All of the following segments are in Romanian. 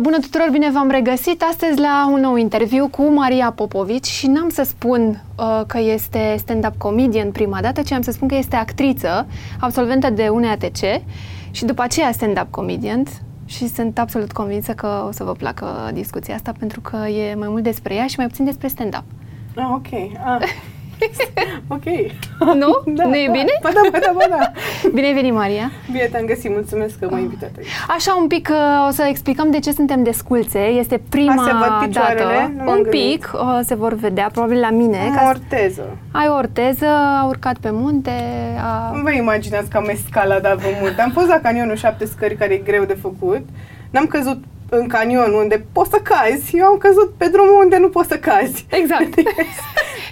Bună tuturor, bine v-am regăsit astăzi la un nou interviu cu Maria Popovici și n-am să spun uh, că este stand-up comedian prima dată, ci am să spun că este actriță, absolventă de UNEATC și după aceea stand-up comedian și sunt absolut convinsă că o să vă placă discuția asta pentru că e mai mult despre ea și mai puțin despre stand-up. Ah, ok. Ah. ok. Nu? Da, nu e da. bine? Ba da, ba da, ba da. Bine ai venit, Maria! Bine te-am găsit, mulțumesc că m-ai invitat aici. Așa un pic uh, o să explicăm de ce suntem desculțe. Este prima A, se văd picioarele? dată. Nu m-am un gândit. pic uh, se vor vedea, probabil la mine. Am ca o să- orteză. ai o orteză, a urcat pe munte, a... Nu vă imaginați că am escaladat pe mult. Am fost la canionul șapte scări, care e greu de făcut. N-am căzut în canion unde poți să cazi. Eu am căzut pe drumul unde nu poți să cazi. Exact.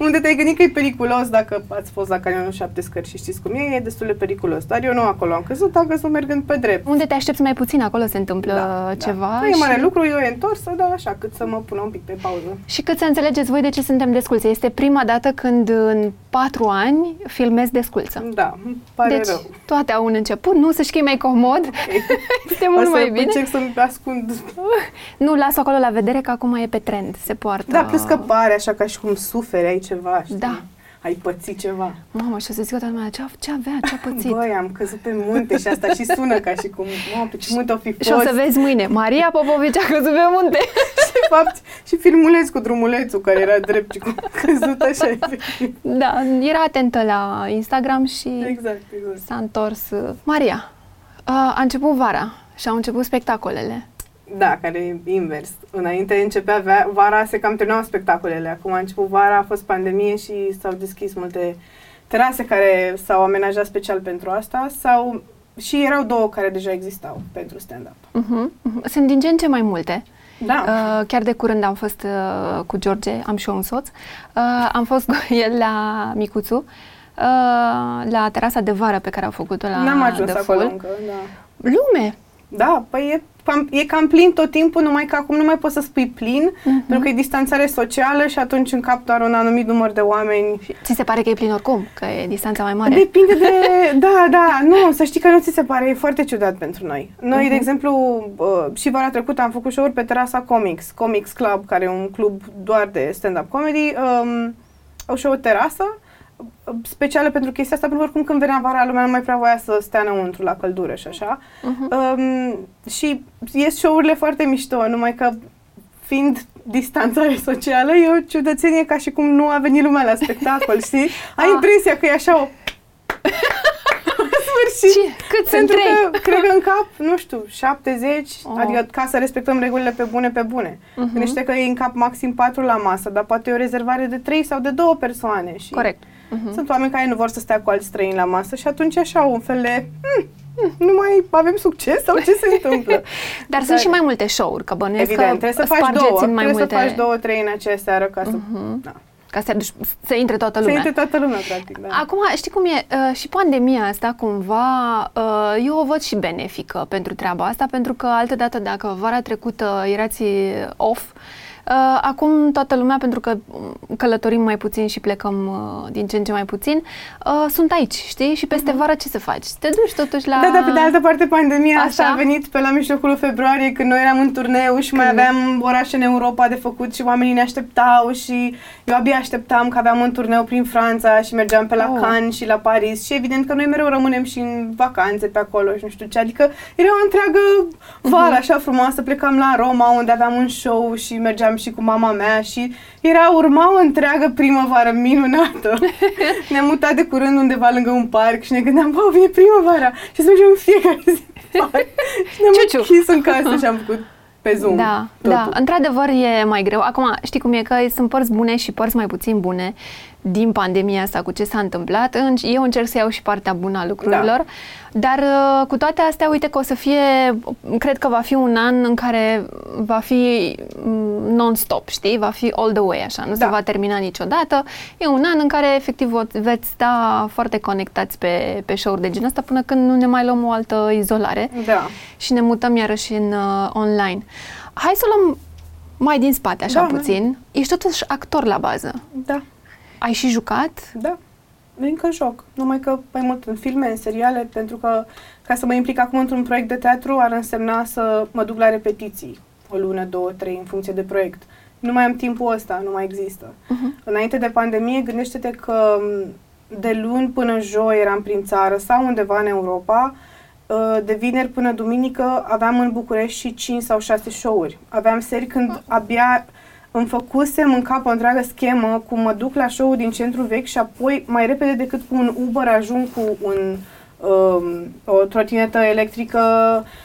Unde te-ai gândit că e periculos dacă ați fost la canionul șapte scări și știți cum e, e destul de periculos. Dar eu nu acolo am căzut, am căzut mergând pe drept. Unde te aștepți mai puțin, acolo se întâmplă ceva. Nu e mare și... lucru, eu e întorsă, dar așa, cât să mă pună un pic pe pauză. Și cât să înțelegeți voi de ce suntem desculțe. Este prima dată când în patru ani filmez desculță. Da, îmi pare deci rău. toate au un început, nu să știi că e mai comod, este O mult să mai bine. încerc să-mi ascund. Nu, las acolo la vedere că acum e pe trend, se poartă. Da, plus că pare așa ca și cum suferi, ai ceva, știi? Da. Ai pățit ceva. Mamă, și o să zic toată lumea, ce, ce avea, ce a pățit. Băi, am căzut pe munte și asta și sună ca și cum, mă, pe ce munte o fi fost. Și o să vezi mâine, Maria Popovici a căzut pe munte. Și, de fapt, și filmuleț cu drumulețul care era drept și cum a căzut așa. efectiv. Da, era atentă la Instagram și Exact, exact. s-a întors. uh, Maria, uh, a început vara și au început spectacolele. Da, care e invers. Înainte începea vea- vara, se cam terminau spectacolele. Acum a început vara, a fost pandemie și s-au deschis multe terase care s-au amenajat special pentru asta sau și erau două care deja existau pentru stand-up. Uh-huh, uh-huh. Sunt din ce în ce mai multe. Da. Uh, chiar de curând am fost uh, cu George, am și eu un soț, uh, am fost cu el la Micuțu, uh, la terasa de vară pe care au făcut-o la N-am ajuns The acolo Full. încă, da. Lume! Da, păi e cam, e cam plin tot timpul, numai că acum nu mai poți să spui plin, Mhm. pentru că e distanțare socială și atunci în cap doar un anumit număr de oameni. Ți se pare că e plin oricum, că e distanța mai mare? Depinde de... Da, da, nu, să știi că nu ți se pare, e foarte ciudat pentru noi. Noi, Mhm. de exemplu, uh, și vara trecută am făcut show-uri pe terasa Comics, Comics Club, care e un club doar de stand-up comedy. Um, au show terasă, uh, specială pentru chestia asta, pentru că oricum când venea vara lumea nu mai prea voia să stea înăuntru la căldură și așa. Mhm. Um, și ies show-urile foarte mișto, numai că fiind distanțare socială, e o ciudățenie ca și cum nu a venit lumea la spectacol, știi? Ai Ah. impresia că e așa o... sfârșit. Ce? Cât sunt Pentru trei? că, cred că în cap, nu știu, 70, Oh. adică ca să respectăm regulile pe bune, pe bune. Mhm. Gândește că e în cap maxim 4 la masă, dar poate e o rezervare de 3 sau de 2 persoane. Și Corect. Mhm. Sunt oameni care nu vor să stea cu alți străini la masă și atunci așa un fel de... "Hmm, hmm, nu mai avem succes sau ce se întâmplă? Dar sunt și mai multe show-uri, că bănuiesc Evident, că trebuie să faci spargeți două. în mai trebuie multe... să faci două, trei în aceea seară ca să... Mhm. Da. Ca să, deci, să intre toată Să lumea. intre toată lumea, practic. Da. Acum, știi cum e? Uh, și pandemia asta, cumva, uh, eu o văd și benefică pentru treaba asta, pentru că, altădată, dacă vara trecută erați off, uh, acum toată lumea, pentru că um, călătorim mai puțin și plecăm uh, din ce în ce mai puțin, uh, sunt aici, știi? Și peste vară ce să faci? Te duci totuși la... Da, dar pe de altă parte pandemia asta Așa? a venit pe la mijlocul februarie când noi eram în turneu și mai Când? aveam orașe în Europa de făcut și oamenii ne așteptau și eu abia așteptam că aveam un turneu prin Franța și mergeam pe la Oh. Cannes și la Paris și evident că noi mereu rămânem și în vacanțe pe acolo și nu știu ce, adică era o întreagă vară așa frumoasă, plecam la Roma unde aveam un show și mergeam și cu mama mea și era urma o întreagă primăvară minunată. Ne-am mutat de curând undeva lângă un parc și ne gândeam, bă, vine primăvara și să mergem în fiecare zi. în parc. și ne-am Ciuciu. închis în casă și am făcut pe Zoom. Da, totul. da, într-adevăr e mai greu. Acum, știi cum e că sunt părți bune și părți mai puțin bune din pandemia asta cu ce s-a întâmplat. În- Eu încerc să iau și partea bună a lucrurilor, Da. dar uh, cu toate astea, uite că o să fie, cred că va fi un an în care va fi mm, non-stop, știi? Va fi all the way, așa, nu se Da. va termina niciodată. E un an în care, efectiv, vo- veți sta foarte conectați pe, pe show-uri de genul ăsta până când nu ne mai luăm o altă izolare Da. și ne mutăm iarăși în uh, online. Hai să luăm mai din spate, așa Da, da. puțin. Ești totuși actor la bază. Da. Ai și jucat? Da. Încă joc. Numai că mai mult în filme, în seriale, pentru că ca să mă implic acum într-un proiect de teatru ar însemna să mă duc la repetiții o lună, două, trei, în funcție de proiect. Nu mai am timpul ăsta, nu mai există. Uh-huh. Înainte de pandemie, gândește-te că m, de luni până joi eram prin țară sau undeva în Europa, Uh, de vineri până duminică aveam în București și 5 sau 6 show-uri. Aveam seri când abia îmi făcusem în cap o întreagă schemă cum mă duc la show din centru vechi și apoi mai repede decât cu un Uber ajung cu un um, o trotinetă electrică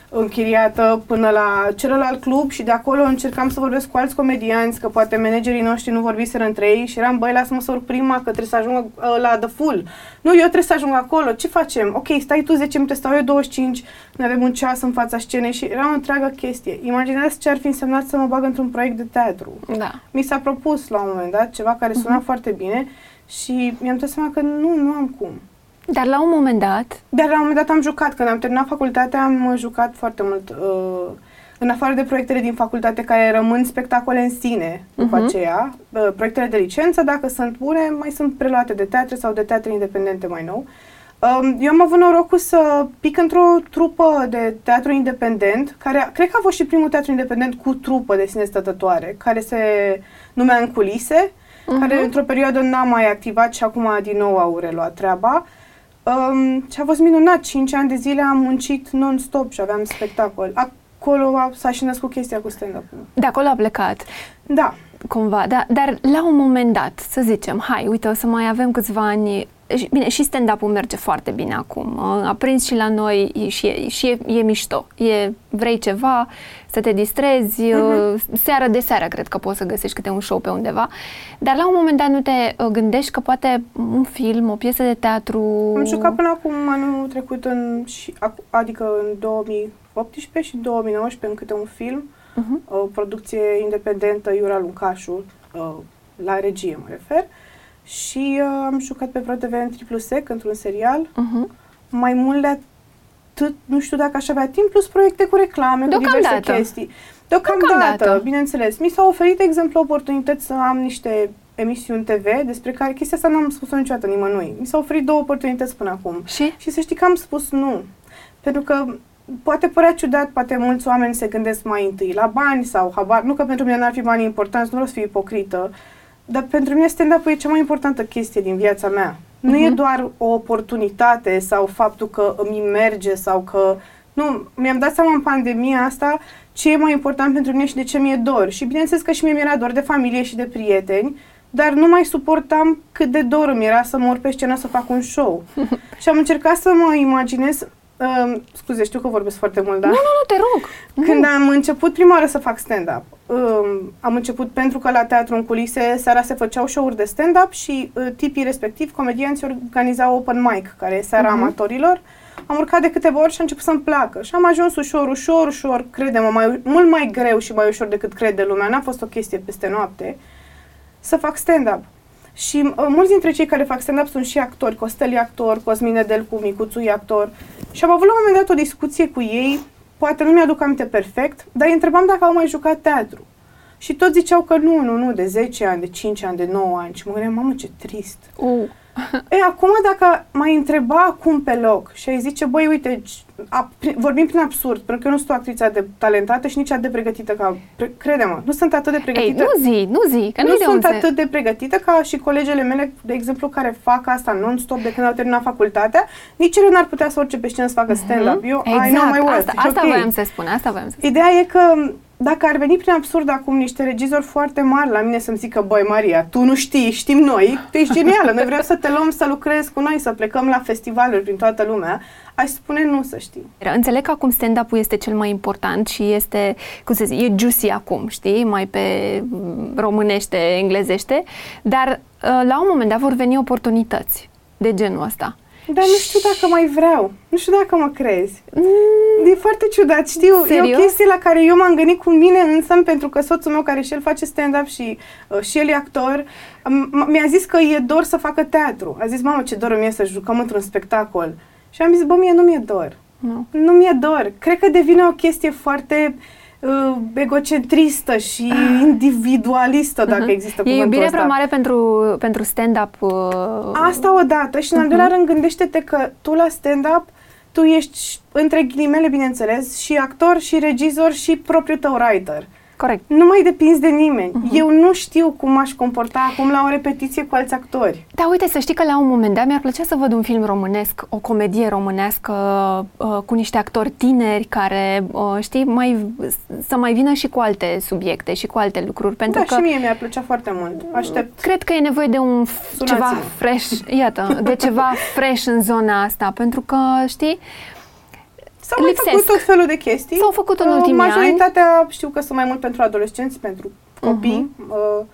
închiriată până la celălalt club și de acolo încercam să vorbesc cu alți comedianți, că poate managerii noștri nu vorbiseră între ei și eram, băi, lasă-mă să urc prima, că trebuie să ajung uh, la The Full. Nu, eu trebuie să ajung acolo, ce facem? Ok, stai tu 10 minute, stau eu 25, ne avem un ceas în fața scenei și era o întreagă chestie. Imaginează ce ar fi însemnat să mă bag într-un proiect de teatru. Da. Mi s-a propus la un moment dat ceva care suna Mhm. foarte bine și mi-am dat seama că nu, nu am cum. Dar la un moment dat, Dar la un moment dat am jucat. Când am terminat facultatea, am uh, jucat foarte mult. Uh, în afară de proiectele din facultate care rămân spectacole în sine după Mhm. aceea, uh, proiectele de licență, dacă sunt bune, mai sunt preluate de teatre sau de teatre independente mai nou. Um, eu am avut norocul să pic într-o trupă de teatru independent, care a- cred că a fost și primul teatru independent cu trupă de sine stătătoare, care se numea În Culise, Mhm. care într-o perioadă n-a mai activat și acum din nou au reluat treaba. Um, și a fost minunat, 5 ani de zile am muncit non-stop și aveam spectacol. Acolo a, s-a și născut chestia cu stand-up-ul. de acolo a plecat Da, cumva, da, dar la un moment dat, să zicem, hai, uite, o să mai avem câțiva ani, și- bine, și stand-up-ul merge foarte bine acum, a prins și la noi e- și, e, și e, e mișto, e, vrei ceva, să te distrezi, uh seară de seară cred că poți să găsești câte un show pe undeva, dar la un moment dat nu te uh, gândești că poate un film, o piesă de teatru... am jucat până acum anul trecut, în, și, ac- adică în 2018 și 2019 în câte un film, Mhm. o producție independentă, Iura Luncașu, uh, la regie mă refer. Și uh, am jucat pe ProTV în triplu sec într-un serial. Mhm. mai mult de atât, nu știu dacă aș avea timp, plus proiecte cu reclame, cu diverse Deocamdată. chestii. Deocamdată, Deocamdată. bineînțeles. Mi s-au oferit, de exemplu, oportunități să am niște emisiuni TV, despre care chestia asta n-am spus-o niciodată nimănui. Mi s-au oferit două oportunități până acum. Și? Și să știi că am spus nu. Pentru că poate părea ciudat, poate mulți oameni se gândesc mai întâi la bani sau habar. Nu că pentru mine n-ar fi bani importanți, nu vreau să fiu ipocrită, dar pentru mine stand-up e cea mai importantă chestie din viața mea. Nu e Mhm. doar o oportunitate sau faptul că îmi merge sau că... Nu, mi-am dat seama în pandemia asta ce e mai important pentru mine și de ce mi-e dor. Și bineînțeles că și mie mi-era dor de familie și de prieteni, dar nu mai suportam cât de dor îmi era să mă urc pe scenă să fac un show. și am încercat să mă imaginez... Uh, scuze, știu că vorbesc foarte mult, dar... Nu, nu, nu, te rog. Când am început prima oară să fac stand-up, um, am început pentru că la teatru în culise seara se făceau show-uri de stand-up și uh, tipii respectiv, comedianții, organizau open mic, care e seara Mhm. amatorilor. Am urcat de câteva ori și a început să-mi placă. Și am ajuns ușor, ușor, ușor, crede-mă, mai, mult mai greu și mai ușor decât crede lumea. N-a fost o chestie peste noapte să fac stand-up. Și uh, mulți dintre cei care fac stand-up sunt și actori. Costel e actor, Cosmin Nedelcu, Micuțu e actor. Și am avut la un moment dat o discuție cu ei, poate nu mi-aduc aminte perfect, dar îi întrebam dacă au mai jucat teatru. Și toți ziceau că nu, nu, nu, de 10 ani, de 5 ani, de 9 ani. Și mă gândeam, mamă, ce trist. Uh. E, acum dacă mai întreba acum pe loc și ai zice, băi, uite, c- a, pri- vorbim prin absurd, pentru că eu nu sunt o actriță atât de talentată și nici atât de pregătită ca... Pre, crede-mă, nu sunt atât de Ei, pregătită. nu zi, nu zi, că nu nu de sunt unde. atât de pregătită ca și colegele mele, de exemplu, care fac asta non-stop de când au terminat facultatea, nici ele n-ar putea să urce pe scenă să facă stand-up. Eu, exact, I know my worth. asta, e asta ok. voiam să spun, asta voiam să spun. Ideea e că dacă ar veni prin absurd acum niște regizori foarte mari la mine să-mi zică, băi Maria, tu nu știi, știm noi, tu ești genială, noi vrem să te luăm să lucrezi cu noi, să plecăm la festivaluri prin toată lumea, aș spune nu să știi. Înțeleg că acum stand-up-ul este cel mai important și este, cum să zic, e juicy acum, știi, mai pe mm, românește, englezește, dar uh, la un moment dat vor veni oportunități de genul ăsta. Dar nu știu dacă mai vreau, nu știu dacă mă crezi. Mm, E foarte ciudat, știu, e Serios? o chestie la care eu m-am gândit cu mine însă, pentru că soțul meu, care și el face stand-up și, uh, și el e actor, m- mi-a zis că e dor să facă teatru. A zis, mamă, ce dor îmi e să jucăm într-un spectacol. Și am zis, bă, mie nu mi-e dor. nu. Nu mi-e dor. Cred că devine o chestie foarte uh, egocentristă și individualistă, dacă Mhm. există E cuvântul iubire ăsta. prea mare pentru, pentru stand-up. Uh, Asta odată și în al Mhm. doilea rând gândește-te că tu la stand-up tu ești între ghilimele, bineînțeles, și actor, și regizor, și propriul tău writer. Corect. Nu mai depinzi de nimeni. Uh-huh. Eu nu știu cum m-aș comporta acum la o repetiție cu alți actori. Da, uite, să știi că la un moment dat mi-ar plăcea să văd un film românesc, o comedie românească uh, cu niște actori tineri care, uh, știi, mai, să mai vină și cu alte subiecte și cu alte lucruri. Pentru da, că și mie mi-ar plăcea foarte mult. Aștept. Cred că e nevoie de un f- ceva fresh, iată, de ceva fresh în zona asta, pentru că, știi, S-au mai lipsesc. făcut tot felul de chestii. S-au făcut în Uh, ultimii ani. Majoritatea știu că sunt mai mult pentru adolescenți, pentru copii. Uh,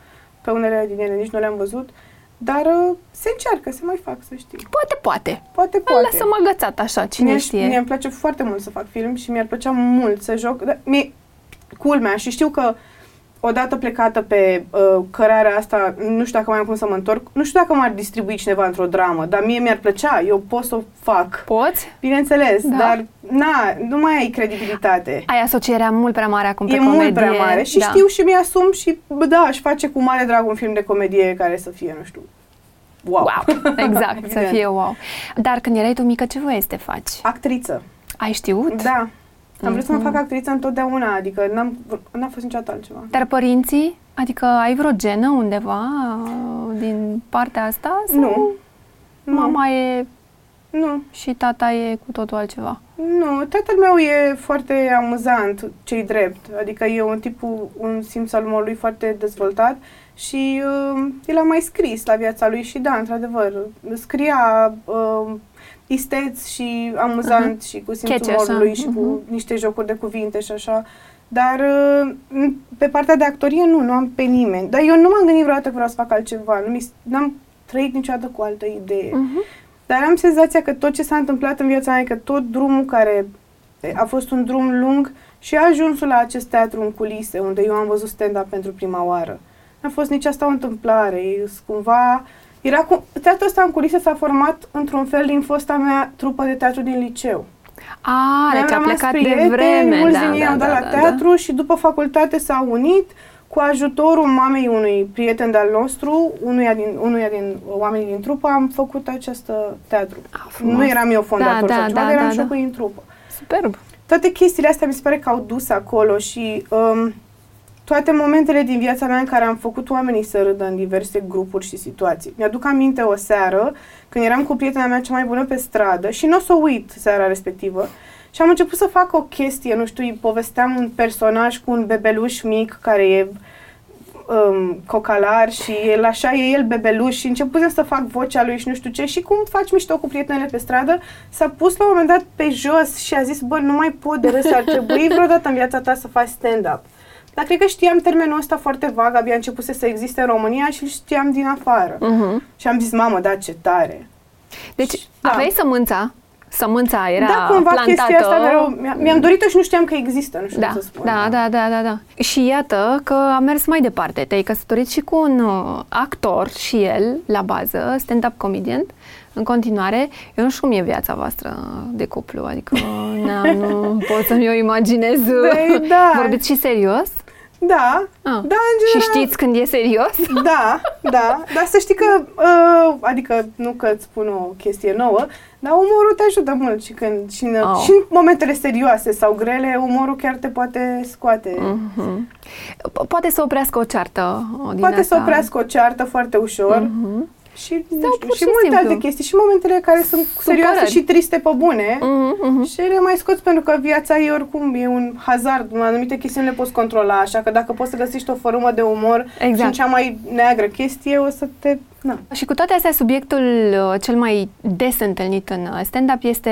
Pe unele din ele nici nu le-am văzut. Dar uh, se încearcă, se mai fac, să știi. poate, poate. Poate, Îl poate. lasăm agățat așa, cine mie, știe. Mie îmi place foarte mult să fac film și mi-ar plăcea mult să joc. Dar mie, culmea și știu că odată plecată pe uh, cărarea asta, nu știu dacă mai am cum să mă întorc, nu știu dacă m-ar distribui cineva într-o dramă, dar mie mi-ar plăcea, eu pot să o fac. Poți? Bineînțeles, Da. dar na, nu mai ai credibilitate. Ai asocierea mult prea mare acum pe E comedie. mult prea mare și da. știu și mi-asum și, bă, da, aș face cu mare drag un film de comedie care să fie, nu știu, wow. Wow, exact, să Evident. fie wow. Dar când erai tu mică, ce voiai să te faci? Actriță. Ai știut? Da. Am vrut să mă Mhm. fac actriță întotdeauna, adică n-am, n-a fost niciodată altceva. Dar părinții? Adică ai vreo genă undeva uh, din partea asta? Sau Nu. Nu. Mama e Nu. și tata e cu totul altceva? Nu, tatăl meu e foarte amuzant, cei drept. Adică e un tip cu un simț al umorului foarte dezvoltat și uh, el a mai scris la viața lui și da, într-adevăr, scria uh, isteț și amuzant și cu simțul Catchy, așa. umorului și cu Mhm. niște jocuri de cuvinte și așa. Dar uh, pe partea de actorie nu, nu am pe nimeni. Dar eu nu m-am gândit vreodată că vreau să fac altceva. Nu mi, n-am trăit niciodată cu altă idee. Mhm. Dar am senzația că tot ce s-a întâmplat în viața mea, că tot drumul care a fost un drum lung și a ajuns la acest teatru în culise, unde eu am văzut stand-up pentru prima oară. N-a fost nici asta o întâmplare. E cumva... Era cu... Teatrul ăsta în culise s-a format într-un fel din fosta mea trupă de teatru din liceu. A, Ne-am deci a rămas plecat de prieteni, vreme. mulți da, din ei da, au dat da, la da, teatru și după facultate s-au unit cu ajutorul mamei unui prieten de-al nostru, unuia din, unuia din oamenii din trupă, am făcut acest uh, teatru. Ah, frumos. nu eram eu fondator Da, sau da, ceva, da, dar eram da, și da. eu cu ei în trupă. Superb. Toate chestiile astea mi se pare că au dus acolo și um, toate momentele din viața mea în care am făcut oamenii să râdă în diverse grupuri și situații. Mi-aduc aminte o seară când eram cu prietena mea cea mai bună pe stradă și nu o să o uit seara respectivă și am început să fac o chestie, nu știu, îi povesteam un personaj cu un bebeluș mic care e um, cocalar și el așa e el bebeluș și începusem să fac vocea lui și nu știu ce și cum faci mișto cu prietenele pe stradă, s-a pus la un moment dat pe jos și a zis, bă, nu mai pot de râs, ar trebui vreodată în viața ta să faci stand-up. Dar cred că știam termenul ăsta foarte vag, abia începuse să existe în România și îl știam din afară. Mhm. Și am zis, mamă, da, ce tare. Deci, Da. aveai sămânța, sămânța era da, cumva plantată. chestia asta mereu, mi- mi-am dorit-o și nu știam că există, nu știu Da, cum să spun. da, da, da, da, da. Și iată că a mers mai departe. Te-ai căsătorit și cu un uh, actor și el, la bază, stand-up comedian, în continuare. Eu nu știu cum e viața voastră de cuplu, adică na, nu pot să-mi o imaginez. Da, da. Vorbiți și serios? Da, Ah. da, în Și general, știți când e serios? Da, da, dar să știi că, uh, adică nu că îți spun o chestie nouă, dar umorul te ajută mult și când și în, Oh. și în momentele serioase sau grele, umorul chiar te poate scoate. Mhm. Po- Poate să oprească o ceartă o din Poate să asta. oprească o ceartă foarte ușor. Mhm. Și, nu Sau știu, pur și și multe simplu. alte chestii. Și momentele care sunt serioase Supărări. și triste pe bune. Mhm, mhm. Și le mai scoți pentru că viața e oricum, e un hazard, în anumite chestiuni le poți controla, așa că dacă poți să găsești o formă de umor Exact. și în cea mai neagră chestie, o să te... Na. Și cu toate astea, subiectul uh, cel mai des întâlnit în uh, stand-up este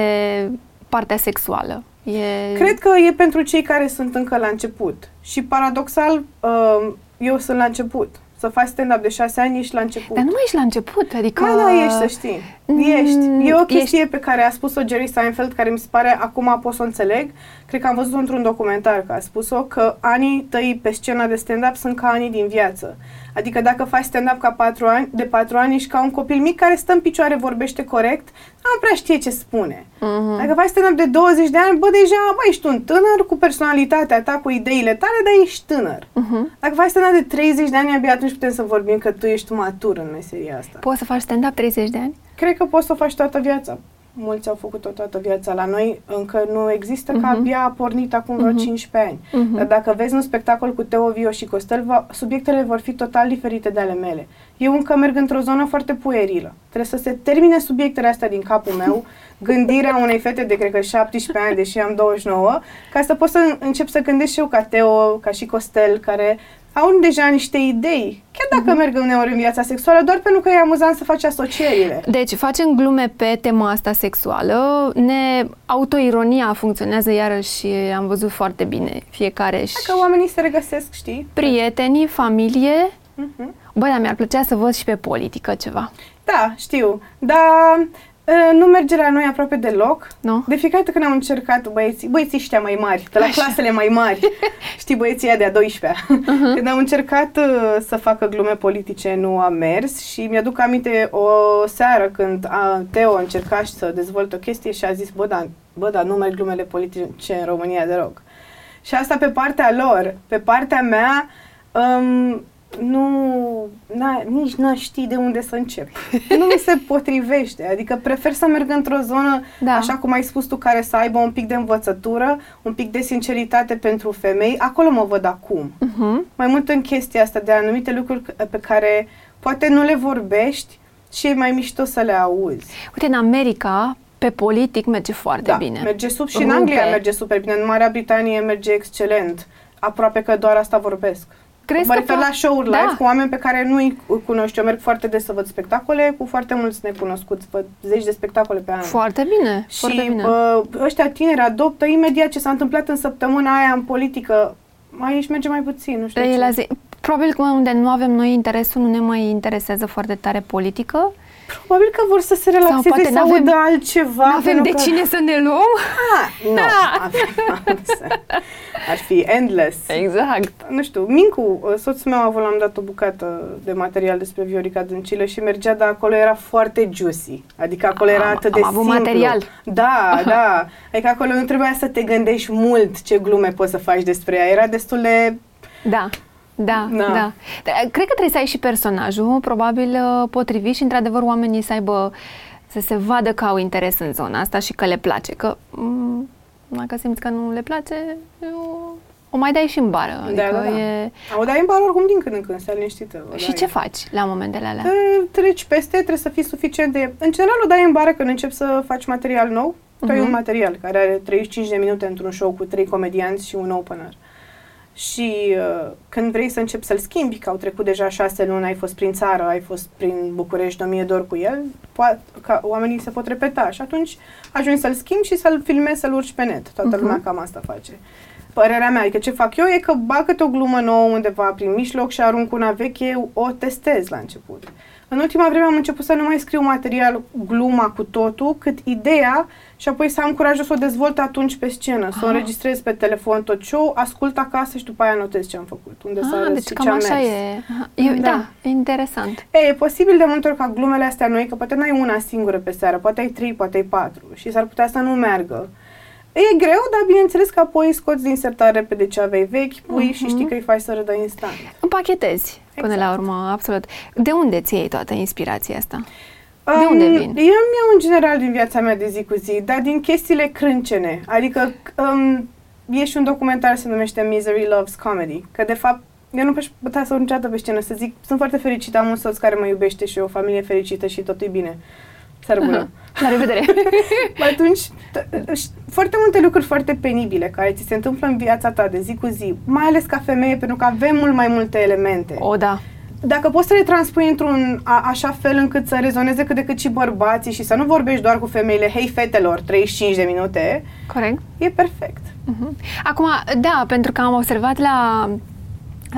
partea sexuală. E... Cred că e pentru cei care sunt încă la început. Și paradoxal, uh, eu sunt la început. Să faci stand-up de șase ani, ești la început. Dar nu mai ești la început, adică... Da, da, ești, să știi. Mm, Ești. E o chestie ești. pe care a spus-o Jerry Seinfeld, care mi se pare, acum pot să o înțeleg. Cred că am văzut într-un documentar că a spus-o, că anii tăi pe scena de stand-up sunt ca anii din viață. Adică dacă faci stand-up ca patru ani, de patru ani, ești ca un copil mic care stă în picioare, vorbește corect, nu prea știe ce spune. Mhm. Dacă faci stand-up de 20 de ani, bă, deja, bă, ești un tânăr cu personalitatea ta, cu ideile tale, dar ești tânăr. Mhm. Dacă faci stand-up de 30 de ani, abia atunci putem să vorbim că tu ești matur în meseria asta. Poți să faci stand-up 30 de ani? Cred că poți să o faci toată viața. mulți au făcut-o toată viața. La noi încă nu există, că Mhm. abia a pornit acum vreo Mhm. 15 ani. Mhm. Dar dacă vezi un spectacol cu Teo Vio și Costel, va, subiectele vor fi total diferite de ale mele. Eu încă merg într-o zonă foarte puerilă. Trebuie să se termine subiectele astea din capul meu, gândirea unei fete de, cred că, 17 ani, deși am 29, ca să pot să încep să gândesc și eu ca Teo, ca și Costel, care au deja niște idei, chiar dacă merg uneori în viața sexuală, doar pentru că e amuzant să faci asocierile. Deci facem glume pe tema asta sexuală, ne autoironia funcționează iarăși, am văzut foarte bine fiecare și Că oamenii se regăsesc, știi? prietenii, familie. Mhm. Băi, dar mi-ar plăcea să văd și pe politică ceva, Da, știu, dar uh, nu merge la noi aproape deloc. nu? De fiecare dată când am încercat băieții, băieții ăștia mai mari, de la Așa. clasele mai mari, știi, băieții ăia de-a 12-a, când am încercat uh, să facă glume politice, nu a mers și mi-aduc aminte o seară când a, Teo a încercat să dezvolte o chestie și a zis, bă, da, bă, da, nu merg glumele politice în România deloc. Și asta pe partea lor. Pe partea mea, um, nu, na, nici nu știi de unde să încep. Nu mi se potrivește. Adică prefer să merg într-o zonă, Da. așa cum ai spus tu, care să aibă un pic de învățătură, un pic de sinceritate pentru femei. Acolo mă văd acum. Uh-huh. Mai mult în chestia asta de anumite lucruri c- pe care poate nu le vorbești și e mai mișto să le auzi. Uite, în America, pe politic merge foarte da, bine. merge sub și în Rupe. Anglia merge super bine, în Marea Britanie merge excelent. Aproape că doar asta vorbesc. Crezi mă că refer po- la show-uri Da. live cu oameni pe care nu-i cunoști. Eu merg foarte des să văd spectacole cu foarte mulți necunoscuți. Văd zeci de spectacole pe an. Foarte bine, foarte și bine. bă, ăștia tineri adoptă imediat ce s-a întâmplat în săptămâna aia în politică. Aici merge mai puțin, nu știu Ei ce. la zi, probabil că unde nu avem noi interesul, nu ne mai interesează foarte tare politică. Probabil că vor să se relaxeze, poate să n-avem- audă altceva. Nu avem pentru de că... cine să ne luăm. Ah, nu, avem- ar fi endless. Exact. Nu știu, Mincu, soțul meu a avut, l-am dat o bucată de material despre Viorica Dăncilă și mergea, dar acolo era foarte juicy. Adică acolo era Am- atât am de avut simplu. material. Da, da. Adică acolo nu trebuia să te gândești mult ce glume poți să faci despre ea. Era destul de... Da. Da, Da. da, da. Cred că trebuie să ai și personajul, probabil uh, potrivit și într-adevăr oamenii să aibă, să se vadă că au interes în zona asta și că le place. Că mm, dacă simți că nu le place, eu, o mai dai și în bară. Adică da, da. E... O dai în bar oricum din când în când, stai liniștită. o Și dai. ce faci la momentele alea? Te treci peste, trebuie să fii suficient de... În general o dai în bară când începi să faci material nou. Tu ai Mhm. un material care are 35 de minute într-un show cu trei comedianți și un opener. Și uh, când vrei să începi să-l schimbi, că au trecut deja șase luni, ai fost prin țară, ai fost prin București de o mie de ori cu el, poate, ca oamenii se pot repeta și atunci ajungi să-l schimbi și să-l filmezi, să-l urci pe net. Toată Mhm. lumea cam asta face. Părerea mea, adică ce fac eu e că bag câte o glumă nouă undeva prin mijloc și arunc una veche, o testez la început. În ultima vreme am început să nu mai scriu material, gluma cu totul, cât ideea și apoi să am curajul să o dezvolt atunci pe scenă, să o Ah. înregistrez pe telefon tot show, ascult acasă și după aia notez ce am făcut, unde s-a Ah, râs deci și cam ce a așa mers. e. Aha. e. Da. Da, e interesant. E, e posibil de multe ori ca glumele astea noi, că poate n-ai una singură pe seară, poate ai trei, poate ai patru și s-ar putea să nu meargă. E greu, dar bineînțeles că apoi scoți din sertar repede ce aveai vechi, pui Mhm. și știi că îi faci să râdă instant. Împachetezi până Exact. la urmă, absolut. De unde ți iei toată inspirația asta? De Um, unde vin? Eu îmi iau în general din viața mea de zi cu zi, dar din chestiile crâncene. Adică um, e și un documentar se numește Misery Loves Comedy, că de fapt eu nu aș putea să urc niciodată pe scenă să zic sunt foarte fericită, am un soț care mă iubește și o familie fericită și totul e bine. Sărbună. La revedere! Atunci, t- ș- foarte multe lucruri foarte penibile care ți se întâmplă în viața ta de zi cu zi, mai ales ca femeie, pentru că avem mult mai multe elemente. o, da. Dacă poți să le transpui într-un a, așa fel încât să rezoneze cât de cât și bărbații și să nu vorbești doar cu femeile, hei fetelor, 35 de minute, Corect. e perfect. Mhm. Acum, da, pentru că am observat la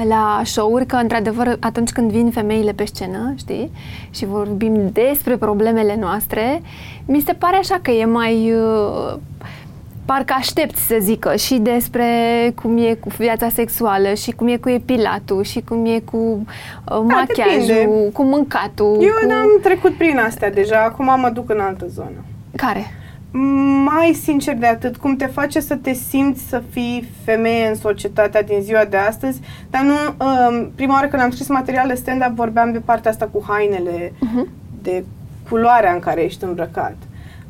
la show-uri că, într-adevăr, atunci când vin femeile pe scenă, știi, și vorbim despre problemele noastre, mi se pare așa că e mai... Uh, parcă aștepți să zică și despre cum e cu viața sexuală și cum e cu epilatul și cum e cu uh, machiajul, depinde. cu mâncatul. Eu cu... am trecut prin astea deja, acum mă duc în altă zonă. Care? Mai sincer de atât, cum te face să te simți să fii femeie în societatea din ziua de astăzi, dar nu, um, prima oară când am scris material de stand-up vorbeam de partea asta cu hainele, Mhm. de culoarea în care ești îmbrăcat.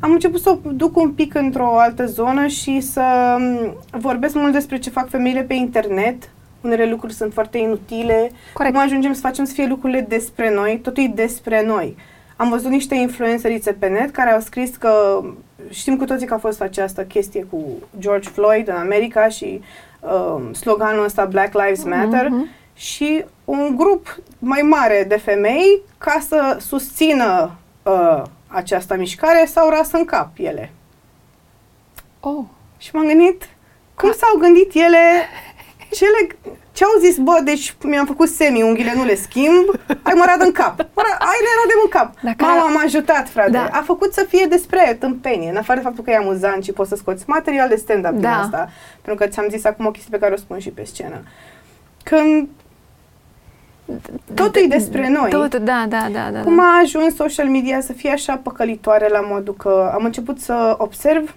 am început să o duc un pic într-o altă zonă și să m, vorbesc mult despre ce fac femeile pe internet. Unele lucruri sunt foarte inutile. Corect. Cum ajungem să facem să fie lucrurile despre noi, totul e despre noi. Am văzut niște influencerițe pe net care au scris că știm cu toții că a fost această chestie cu George Floyd în America și uh, sloganul ăsta Black Lives Matter Mhm. și un grup mai mare de femei ca să susțină uh, această mișcare s-au ras în cap ele. Oh. Și m-am gândit cum s-au gândit ele cele ce au zis, bă, deci mi-am făcut semi, unghiile nu le schimb, ai mărat în cap. Măra, ai le radem în cap. Dacă Mama a- m-a ajutat, frate. Da. A făcut să fie despre tâmpenie, în afară de faptul că e amuzant și poți să scoți material de stand-up din Da. asta. Pentru că ți-am zis acum o chestie pe care o spun și pe scenă. Când totul e despre noi. Tot, da, da, da, da. Cum da. a ajuns social media să fie așa păcălitoare la modul că am început să observ,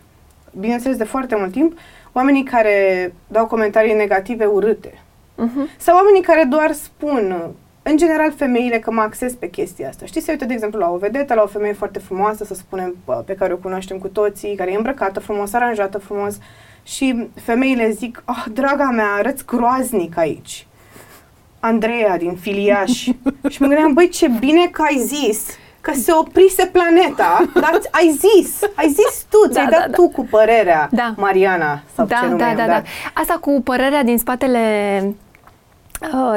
bineînțeles de foarte mult timp, oamenii care dau comentarii negative urâte. Mhm. Sau oamenii care doar spun, în general femeile, că mă acces pe chestia asta. Știi, se uită, de exemplu, la o vedetă, la o femeie foarte frumoasă, să spunem, bă, pe care o cunoaștem cu toții, care e îmbrăcată frumos, aranjată frumos, și femeile zic, ah, draga mea, arăți groaznic aici. Andreea din Filiaș. și mă gândeam, băi, ce bine că ai zis că se oprise planeta, dar ai zis, ai zis tu, ți-ai Da, dat da, da. tu cu părerea, Da. Mariana, sau ce Da, nume da, e, da, da. Asta cu părerea din spatele uh,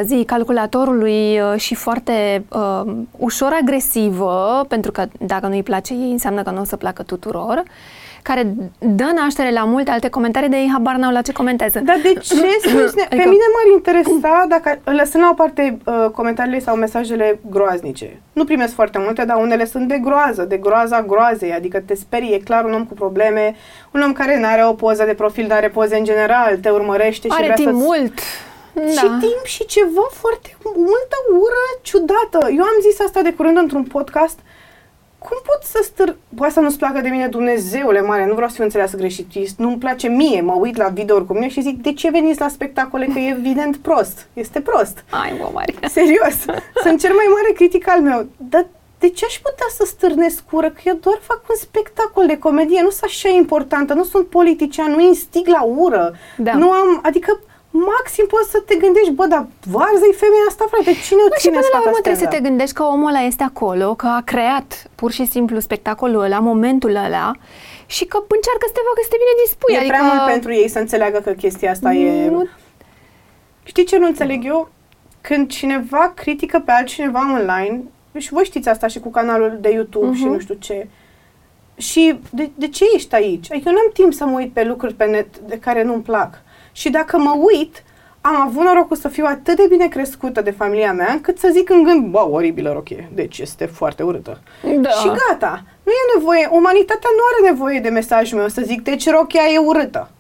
zi, calculatorului uh, și foarte uh, ușor agresivă, pentru că dacă nu-i place ei, înseamnă că nu o să placă tuturor, care dă naștere la multe alte comentarii, de ei habar n-au la ce comentează. Dar de ce spune? Pe Adică- mine m-ar interesa dacă, lăsând la o parte uh, comentariile sau mesajele groaznice. Nu primesc foarte multe, dar unele sunt de groază, de groaza groazei, adică te sperie, e clar un om cu probleme, un om care nu are o poză de profil, nu are poze în general, te urmărește și Are vrea timp să mult. Și timp și ceva foarte multă ură ciudată. Eu am zis asta de curând într-un podcast. Cum pot să stăr... Poate să nu-ți placă de mine Dumnezeule mare, nu vreau să fiu înțeleasă greșit. E- Nu-mi place mie, mă uit la videouri cu mine și zic, de ce veniți la spectacole? Că e evident prost. Este prost. Ai, mă, Maria. Serios. Sunt cel mai mare critic al meu. Dar de ce aș putea să stârnesc ură? Că eu doar fac un spectacol de comedie. Nu sunt așa importantă, nu sunt politician, nu instig la ură. Da. Nu am, adică maxim poți să te gândești, bă, dar varză-i femeia asta, frate, cine o Nu, și ține până în la spate urmă trebuie să stand-up? te gândești că omul ăla este acolo, că a creat pur și simplu spectacolul ăla, momentul ăla și că încearcă să te facă să te bine dispui. E adică... prea mult pentru ei să înțeleagă că chestia asta e... Nu- Știi ce nu înțeleg eu? Când cineva critică pe altcineva online, și voi știți asta și cu canalul de YouTube și Mhm. nu știu ce, și de, de ce ești aici? Adică eu n-am timp să mă uit pe lucruri pe net de care nu-mi plac. Și dacă mă uit, am avut norocul să fiu atât de bine crescută de familia mea, încât să zic în gând, bă, oribilă rochie, deci este foarte urâtă. Da. Și gata. Nu e nevoie, umanitatea nu are nevoie de mesajul meu să zic, deci rochia e urâtă.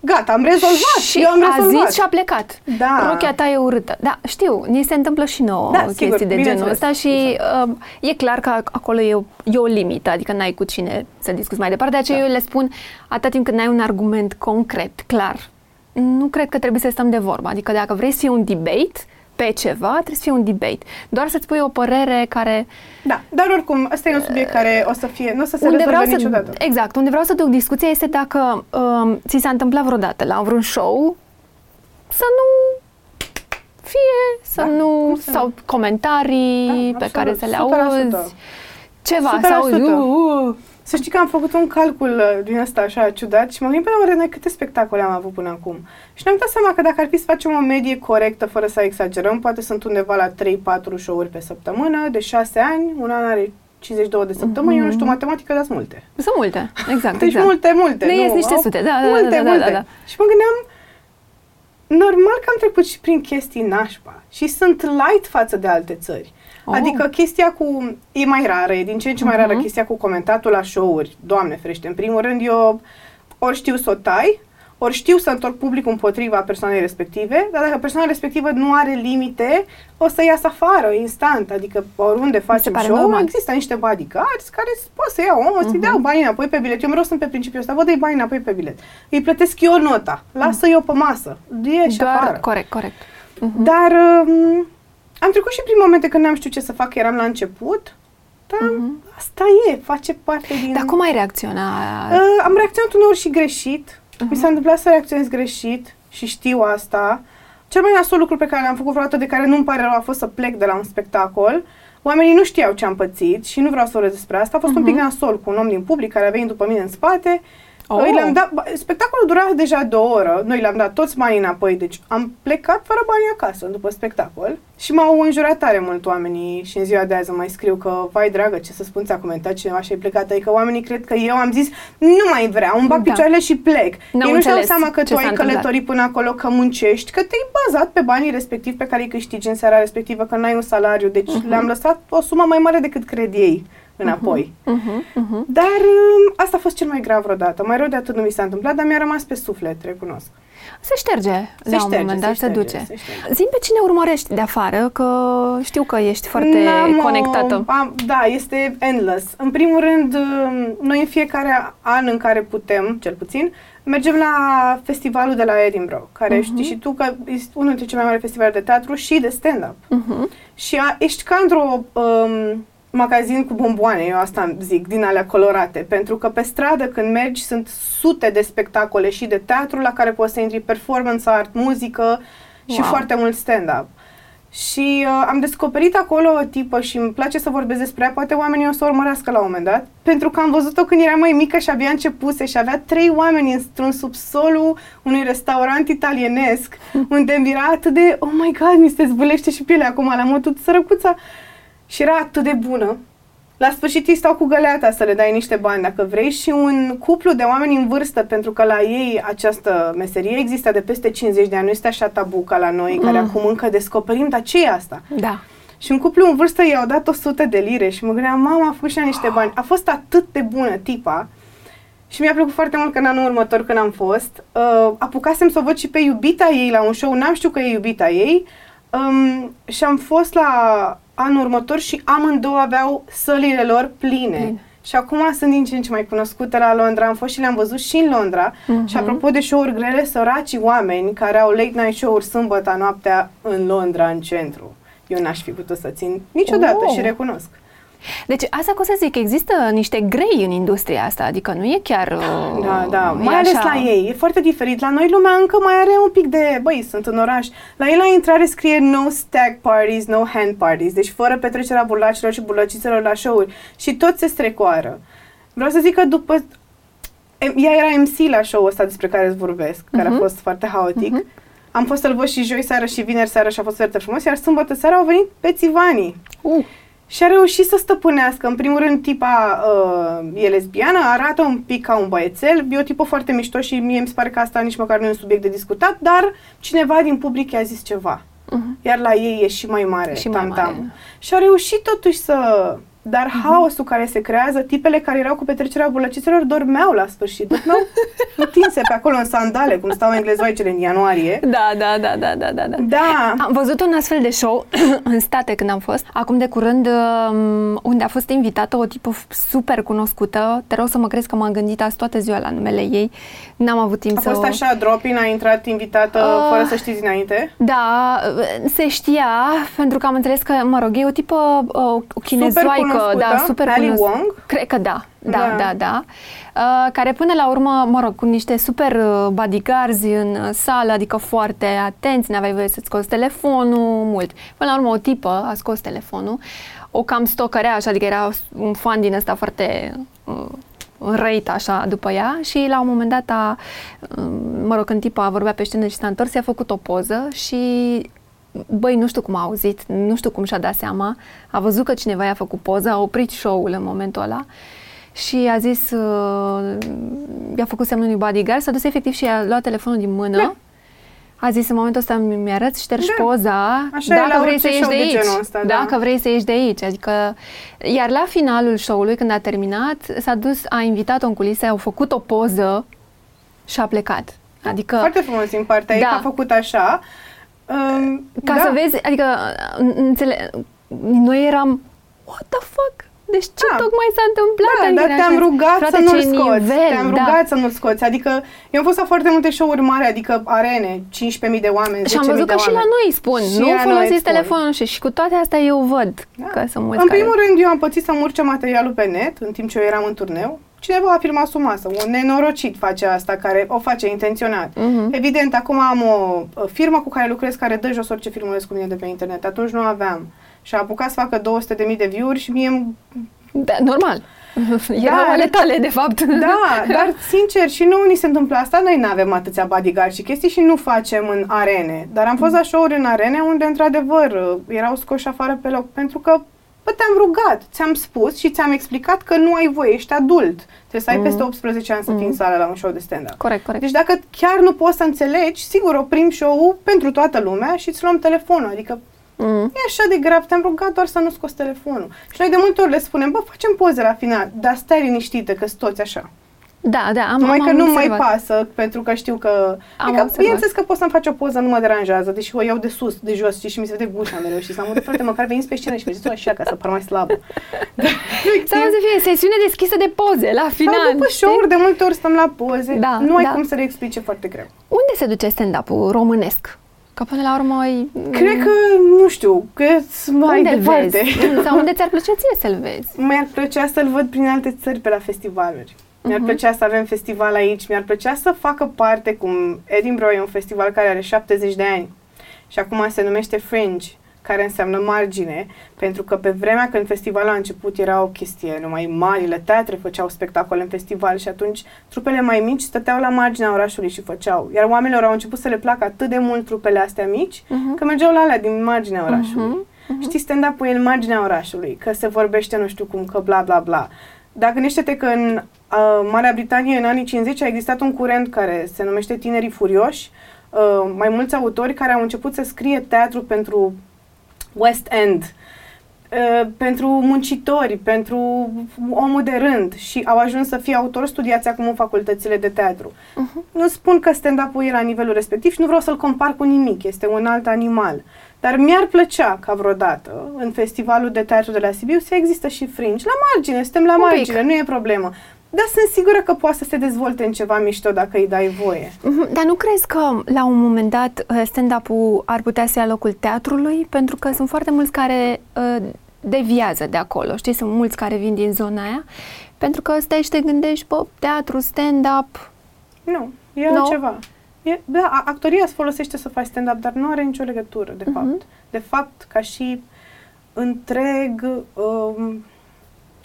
Gata, am rezolvat. Și eu am a rezolvat. zis și a plecat. Da. Rochia ta e urâtă. Da, știu, ni se întâmplă și nouă Da, chestii sigur, de genul bineînțeles. ăsta și uh, e clar că acolo e o, e o limită, adică n-ai cu cine să discuți mai departe. De aceea Da. eu le spun, atâta timp cât n-ai un argument concret, clar, nu cred că trebuie să stăm de vorbă. Adică dacă vrei să fie un debate pe ceva, trebuie să fie un debate. Doar să-ți pui o părere care... Da, dar oricum, ăsta e un subiect care o să fie, nu o să se unde rezolve vreau să, niciodată. exact, unde vreau să duc discuția este dacă um, ți s-a întâmplat vreodată la vreun show să nu fie, să Da, nu, cum să sau nu? comentarii Da, pe absolut, care să le 100%. auzi, ceva, sau 100%. uh, uh, Să știi că am făcut un calcul uh, din ăsta așa ciudat și mă gândim pe oare noi câte spectacole am avut până acum. Și ne-am dat seama că dacă ar fi să facem o medie corectă, fără să exagerăm, poate sunt undeva la 3-4 show-uri pe săptămână, de 6 ani, un an are 52 de săptămâni, eu nu știu matematică, dar sunt multe. sunt multe, exact, Deci exact. multe, multe. Ne nu, ies niște au- sute, da, da, multe, da, da, multe. da, da. Și mă gândeam, normal că am trecut și prin chestii nașpa și sunt light față de alte țări. Oh. Adică chestia cu, e mai rară, e din ce în ce mai rară Mhm. chestia cu comentatul la show-uri. Doamne ferește, în primul rând eu ori știu să o tai, ori știu să întorc publicul împotriva persoanei respective, dar dacă persoana respectivă nu are limite, o să iasă afară, instant. Adică oriunde facem pare show, normal. există niște bodyguards care pot să iau omul, să-i dau banii înapoi pe bilet. Eu mereu sunt pe principiul ăsta, vă dai banii înapoi pe bilet. Îi plătesc eu nota, lasă eu pe masă, e și Doar, afară. corect, corect. Dar um, am trecut și prin momente când n-am știut ce să fac, eram la început Dar uh-huh. asta e, face parte din... Dar cum ai reacționat? Uh, am reacționat uneori și greșit. Uh-huh. Mi s-a întâmplat să reacționez greșit și știu asta. Cel mai nasol lucru pe care l-am făcut vreodată de care nu-mi pare rău a fost să plec de la un spectacol. Oamenii nu știau ce am pățit și nu vreau să vorbesc despre asta. A fost uh-huh. un pic nasol cu un om din public care a venit după mine în spate Oh. Îi le-am dat, spectacolul dura deja două ore, noi le-am dat toți banii înapoi, deci am plecat fără bani acasă după spectacol și m-au înjurat tare mult oamenii și în ziua de azi mai scriu că, vai dragă, ce să spun, ți-a comentat cineva și ai plecat, adică oamenii cred că eu am zis, nu mai vreau, îmi bag da. picioarele și plec. N-au Ei nu-și dau seama că tu ai călătorit până acolo, că muncești, că te-ai bazat pe banii respectiv pe care îi câștigi în seara respectivă, că n-ai un salariu, deci uh-huh. le-am lăsat o sumă mai mare decât cred ei înapoi. Uh-huh, uh-huh. Dar um, asta a fost cel mai grav vreodată. Mai rău de atât nu mi s-a întâmplat, dar mi-a rămas pe suflet, recunosc. Se șterge se la șterge, un moment dat, se, se duce. Se Zim pe cine urmărești de afară, că știu că ești foarte N-am conectată. O, am, da, este endless. În primul rând, um, noi în fiecare an în care putem, cel puțin, mergem la festivalul de la Edinburgh, care uh-huh. știi și tu că este unul dintre cele mai mari festivale de teatru și de stand-up. Uh-huh. Și a, ești ca într-o... Um, magazin cu bomboane, eu asta zic, din alea colorate, pentru că pe stradă când mergi sunt sute de spectacole și de teatru la care poți să intri performance art, muzică wow. și foarte mult stand-up. Și uh, am descoperit acolo o tipă și îmi place să vorbesc despre ea, poate oamenii o să o urmărească la un moment dat, pentru că am văzut-o când era mai mică și abia începuse și avea trei oameni într-un subsolul unui restaurant italienesc, unde mi era atât de, oh my god, mi se zbulește și pielea acum la modul sărăcuța. Și era atât de bună. La sfârșit îi stau cu găleata să le dai niște bani dacă vrei și un cuplu de oameni în vârstă, pentru că la ei această meserie există de peste 50 de ani, nu este așa tabu ca la noi, mm. care acum încă descoperim, dar ce e asta? Da. Și un cuplu în vârstă i-au dat 100 de lire și mă gândeam, mama a făcut și niște bani. A fost atât de bună tipa și mi-a plăcut foarte mult că în anul următor când am fost, uh, apucasem să o văd și pe iubita ei la un show, n-am știut că e iubita ei, um, și am fost la anul următor și amândouă aveau sălile lor pline. Bine. Și acum sunt din ce în ce mai cunoscute la Londra. Am fost și le-am văzut și în Londra. Uh-huh. Și apropo de show-uri grele, săraci oameni care au late night show-uri sâmbătă noaptea în Londra, în centru. Eu n-aș fi putut să țin niciodată oh. și recunosc. Deci asta cum să zic, există niște grei în industria asta, adică nu e chiar... Da, da, mai ales așa... la ei, e foarte diferit. La noi lumea încă mai are un pic de, băi, sunt în oraș. La ei la intrare scrie no stag parties, no hand parties, deci fără petrecerea bulacilor și bulăcițelor la show-uri. Și tot se strecoară. Vreau să zic că după... Ea era MC la show-ul ăsta despre care îți vorbesc, uh-huh. care a mhm. fost foarte haotic. Uh-huh. Am fost să-l văd și joi seara și vineri seara și a fost foarte frumos, iar sâmbătă seara au venit pe țivanii. Uh. Și a reușit să stăpânească. În primul rând, tipa uh, e lesbiană, arată un pic ca un băiețel, e o tipă foarte mișto și mie mi se pare că asta nici măcar nu e un subiect de discutat, dar cineva din public i-a zis ceva. Uh-huh. Iar la ei e și mai mare, și mai mare. Și a reușit totuși să dar uh-huh. haosul care se creează, tipele care erau cu petrecerea bulăcițelor dormeau la sfârșit. Dormeau întinse pe acolo în sandale, cum stau englezoicele în ianuarie. Da, da, da, da, da, da. Da. Am văzut un astfel de show în state când am fost. Acum de curând, um, unde a fost invitată o tipă super cunoscută. Te rog să mă crezi că m-am gândit azi toată ziua la numele ei. N-am avut timp a să... A fost așa, drop-in, a intrat invitată uh, fără să știți înainte? Da, se știa, pentru că am înțeles că, mă rog, e o tipă, o, o chinezoaică cunoscută, da, super Ali cunosc. Wong? Cred că da, da, da, da. da. Uh, care până la urmă, mă rog, cu niște super uh, bodyguards în uh, sală, adică foarte atenți, n-aveai voie să-ți scoți telefonul, mult. Până la urmă, o tipă a scos telefonul, o cam stocărea, așa, adică era un fan din ăsta foarte uh, răit așa după ea și la un moment dat a, mă rog, când tipa vorbea pe scenă și s-a întors, i-a făcut o poză și băi, nu știu cum a auzit, nu știu cum și-a dat seama, a văzut că cineva i-a făcut poză, a oprit show-ul în momentul ăla și a zis, uh, i-a făcut semnul unui bodyguard, s-a dus efectiv și a luat telefonul din mână, da. a zis în momentul ăsta mi-arăt, ștergi da. poza, Așa dacă vrei să ieși de aici, de ăsta, da. dacă vrei să ieși de aici, adică, iar la finalul show-ului, când a terminat, s-a dus, a invitat-o în culise, au făcut o poză și a plecat. Adică, Foarte frumos din partea da. ei că a făcut așa. Um, Ca da. să vezi, adică, înțele- noi eram, what the fuck? Deci ce Da. tocmai s-a întâmplat? Da, Adică dar era te-am așa, rugat frate, să nu-l ce scoți. nivel, te-am da. rugat să nu-l scoți. Adică eu am fost la foarte multe show-uri mari, adică arene, 15.000 de oameni, 10.000 Și am văzut de că și la oameni. noi spun, Și nu la noi folosiți spun. telefonul și, și cu toate astea eu văd Da. că sunt mulți În care... primul rând, eu am pățit să-mi urce materialul pe net în timp ce eu eram în turneu. Cineva a filmat sub masă. Un nenorocit face asta, care o face intenționat. Mhm. Evident, acum am o uh, firmă cu care lucrez care dă jos orice filmuleț cu mine de pe internet. Atunci nu aveam. Și a apucat să facă 200.000 de view-uri și mie îmi Da, normal. Erau Da, ale deci- tale, de fapt. Da, dar sincer, și nouă ni se întâmplă asta. Noi nu avem atâția bodyguard și chestii și nu facem în arene. Dar am fost la show-uri în arene unde, într-adevăr, erau scoși afară pe loc. Pentru că, bă, te-am rugat, ți-am spus și ți-am explicat că nu ai voie, ești adult. Trebuie să ai Mhm. peste 18 ani să fii în sală la un show de stand-up. Corect, corect. Deci dacă chiar nu poți să înțelegi, sigur oprim show-ul pentru toată lumea și îți luăm telefonul. Adică Mm. e așa de grav, te-am rugat doar să nu scoți telefonul. Și noi de multe ori le spunem, bă, facem poze la final, dar stai liniștită că sunt toți așa. Da, da, am, Numai am că nu mai observat. pasă, pentru că știu că... Am adică, observat. bineînțeles că pot să-mi faci o poză, nu mă deranjează, deși o iau de sus, de jos, știi, și mi se vede gușa mereu și să am frate, măcar veniți pe scenă și mergeți așa ca să par mai slabă. Sau să fie sesiune deschisă de poze la final. Sau după știi? show de multe ori stăm la poze, Da, nu ai da. cum să le explice foarte greu. Unde se duce stand-up-ul românesc? Că până la urmă e... Cred că, nu știu, că mai unde departe. vezi? Sau unde ți-ar plăcea ție să-l vezi? Mi-ar plăcea să-l văd prin alte țări pe la festivaluri. Mi-ar Mhm. plăcea să avem festival aici, mi-ar plăcea să facă parte, cum Edinburgh e un festival care are 70 de ani și acum se numește Fringe, care înseamnă margine, pentru că pe vremea când festivalul a început era o chestie, numai marile teatre făceau spectacole în festival și atunci trupele mai mici stăteau la marginea orașului și făceau. Iar oamenilor au început să le placă atât de mult trupele astea mici, Mhm. că mergeau la alea din marginea orașului. Mhm, mhm. Știi, stand-up-ul e în marginea orașului, că se vorbește nu știu cum, că bla bla bla. Dar gândește-te că în uh, Marea Britanie în anii 50 a existat un curent care se numește Tinerii Furioși, uh, mai mulți autori care au început să scrie teatru pentru West End, uh, pentru muncitori, pentru omul de rând și au ajuns să fie autori studiați acum în facultățile de teatru. Mhm. Nu spun că stand-up-ul e la nivelul respectiv și nu vreau să-l compar cu nimic, este un alt animal. Dar mi-ar plăcea ca vreodată, în festivalul de teatru de la Sibiu, să există și fringe. La margine, suntem la Un pic. margine, nu e problemă. Dar sunt sigură că poate să se dezvolte în ceva mișto dacă îi dai voie. Mhm, Dar nu crezi că la un moment dat uh, stand-up-ul ar putea să ia locul teatrului? Pentru că sunt foarte mulți care uh, deviază de acolo, știi? Sunt mulți care vin din zona aia. Pentru că stai și te gândești, bă, teatru, stand-up, Nu, e Nu? altceva. E, da, a- actoria se folosește să faci stand-up, dar nu are nicio legătură, de Mhm. fapt. De fapt, ca și întreg, um,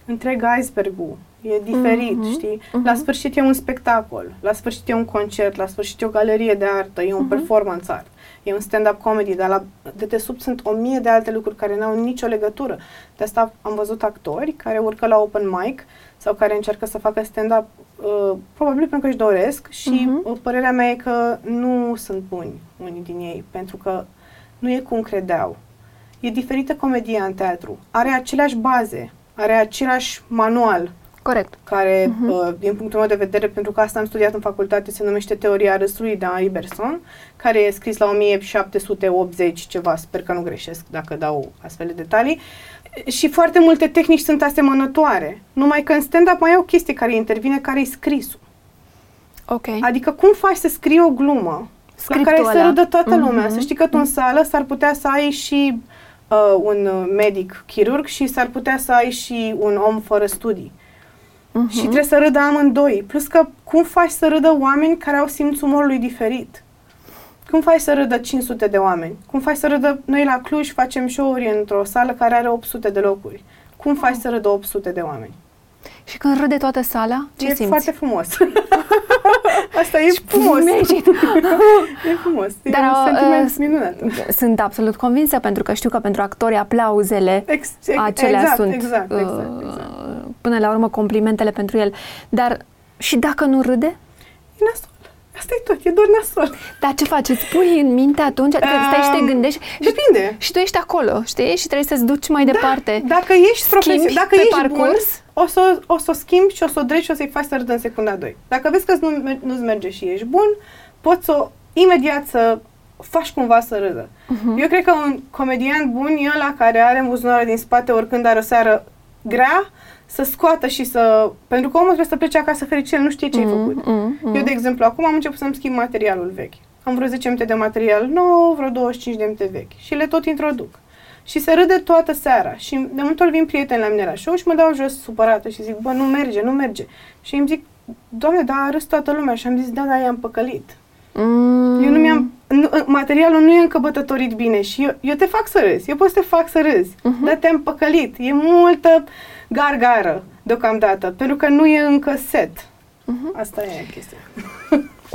întreg iceberg-ul. E diferit, Mhm, știi? mhm. La sfârșit e un spectacol, la sfârșit e un concert, la sfârșit e o galerie de artă, e un Mhm. performance art, e un stand-up comedy, dar la dedesubt sunt o mie de alte lucruri care n-au nicio legătură. De asta am văzut actori care urcă la open mic sau care încearcă să facă stand-up uh, probabil pentru că își doresc și Mhm. uh, părerea mea e că nu sunt buni unii din ei, pentru că nu e cum credeau. E diferită comedia în teatru. Are aceleași baze, are același manual, corect. care, Mhm. uh, din punctul meu de vedere, pentru că asta am studiat în facultate, se numește Teoria râsului de Iberson, care e scris la 1780 ceva, sper că nu greșesc dacă dau astfel de detalii. Și foarte multe tehnici sunt asemănătoare, numai că în stand-up mai e o chestie care intervine, care e scrisul. Ok. Adică cum faci să scrii o glumă la Scriptul care să ăla. râdă toată Mhm. lumea? Să știi că tu în sală s-ar putea să ai și uh, un uh, medic chirurg și s-ar putea să ai și un om fără studii. Mhm. Și trebuie să râdă amândoi. Plus că cum faci să râdă oameni care au simțul umorului diferit? Cum faci să râdă 500 de oameni? Cum faci să râdă... Noi la Cluj facem show-uri într-o sală care are 800 de locuri. Cum faci să râdă 800 de oameni? Și când râde toată sala, ce e simți? foarte frumos. Asta e frumos. Magic. e frumos. E Dar, un uh, sentiment uh, minunat. Sunt absolut convinsă pentru că știu că pentru actori aplauzele Ex- ex- acelea exact, sunt exact, uh, exact, exact. până la urmă complimentele pentru el. Dar și dacă nu râde? E nasol. Asta e tot, e doar nasol. Dar ce faci? Îți pui în minte atunci? Adică stai și te Um, gândești și, Depinde. și tu ești acolo, știi? Și trebuie să-ți duci mai departe. Dacă ești profesionist, Schimbi dacă pe ești parcurs? bun, o să, o să o schimbi și o să o dregi și o să-i faci să râdă în secunda 2. Dacă vezi că nu, mer- nu-ți merge și ești bun, poți să imediat să faci cumva să râdă. Mhm. Eu cred că un comedian bun e ăla care are în buzunarul din spate oricând are o seară grea să scoată și să... Pentru că omul trebuie să plece acasă fericit, el nu știe ce ai Mm, făcut. mm, mm. Eu, de exemplu, acum am început să-mi schimb materialul vechi. Am vreo 10 minute de material nou, vreo 25 de minute vechi. Și le tot introduc. Și se râde toată seara. Și de multe ori vin prieteni la mine la show și mă dau jos supărată și zic, bă, nu merge, nu merge. Și îmi zic, doamne, dar a râs toată lumea. Și am zis, da, da, i-am păcălit. Mm. Eu nu mi-am... Nu, materialul nu e încă bătătorit bine și eu, eu te fac să râzi. Eu pot să te fac să râzi. Mhm. Dar te-am păcălit. E multă gargară deocamdată, pentru că nu e încă set. Mhm. Asta e chestia.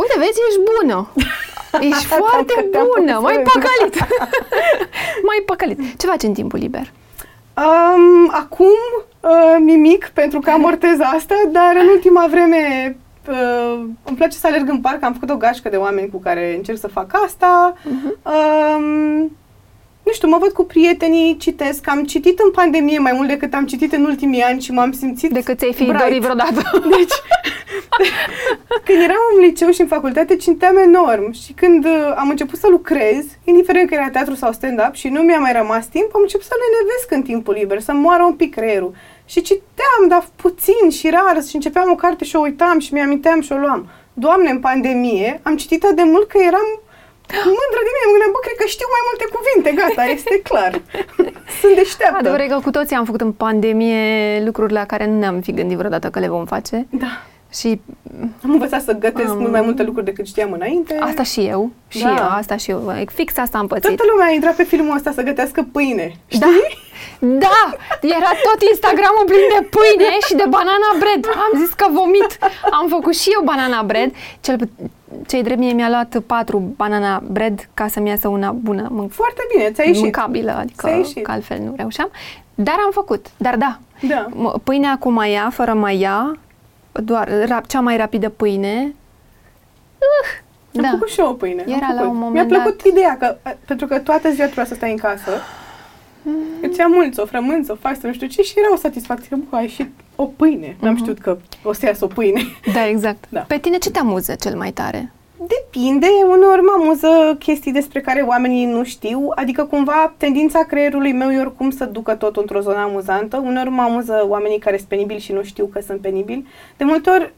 Uite, vezi, ești bună. Ești Că foarte te-am bună. făcut Mai să păcălit. Mai păcălit. Ce faci în timpul liber? Um, acum uh, nimic, pentru că amortez asta, dar în ultima vreme uh, îmi place să alerg în parc. Am făcut o gașcă de oameni cu care încerc să fac asta. Mhm. Um, nu știu, mă văd cu prietenii, citesc. Am citit în pandemie mai mult decât am citit în ultimii ani și m-am simțit Decât ți-ai fi bright. dorit vreodată. Deci, când eram în liceu și în facultate, citeam enorm și când uh, am început să lucrez, indiferent că era teatru sau stand-up și nu mi-a mai rămas timp, am început să lenevesc în timpul liber, să moară un pic creierul. Și citeam, dar puțin și rar, și începeam o carte și o uitam și mi-aminteam și o luam. Doamne, în pandemie, am citit atât de mult că eram mândră de mine. Mă gândeam, bă, cred că știu mai multe cuvinte, gata, este clar. Sunt deșteaptă. Adevărul e că cu toții am făcut în pandemie lucruri la care nu ne-am fi gândit vreodată că le vom face. Da. Și Am învățat să gătesc Am- mult mai multe lucruri decât știam înainte. asta și eu. Și Da. eu, asta și eu. Fix asta am pățit. Toată lumea a intrat pe filmul ăsta să gătească pâine. Da, da, era tot Instagramul plin de pâine și de banana bread. Am zis că vomit. Am făcut și eu banana bread. Cel, cei drept mie mi-a luat patru banana bread ca să-mi iasă una bună, mân- Foarte bine, ți-a ieșit. mâncabilă, adică Ți-a ieșit. că altfel nu reușeam. Dar am făcut, dar da. Da. M- Pâinea cu maia, fără maia, doar rap, cea mai rapidă pâine. Uh, Am da. făcut și eu o pâine. am Era la făcut. un moment Mi-a plăcut dat- ideea, că, pentru că toată ziua trebuia să stai în casă. Îți amulți o frămânță, o faci să nu știu ce și era o satisfacție. Bă, a ieșit o pâine. N-am Mhm. știut că o să iasă o pâine. Da, exact. Da. Pe tine ce te amuză cel mai tare? Depinde, uneori mă amuză chestii despre care oamenii nu știu, adică cumva tendința creierului meu e oricum să ducă tot într-o zonă amuzantă, uneori mă amuză oamenii care sunt penibili și nu știu că sunt penibili. De multe ori,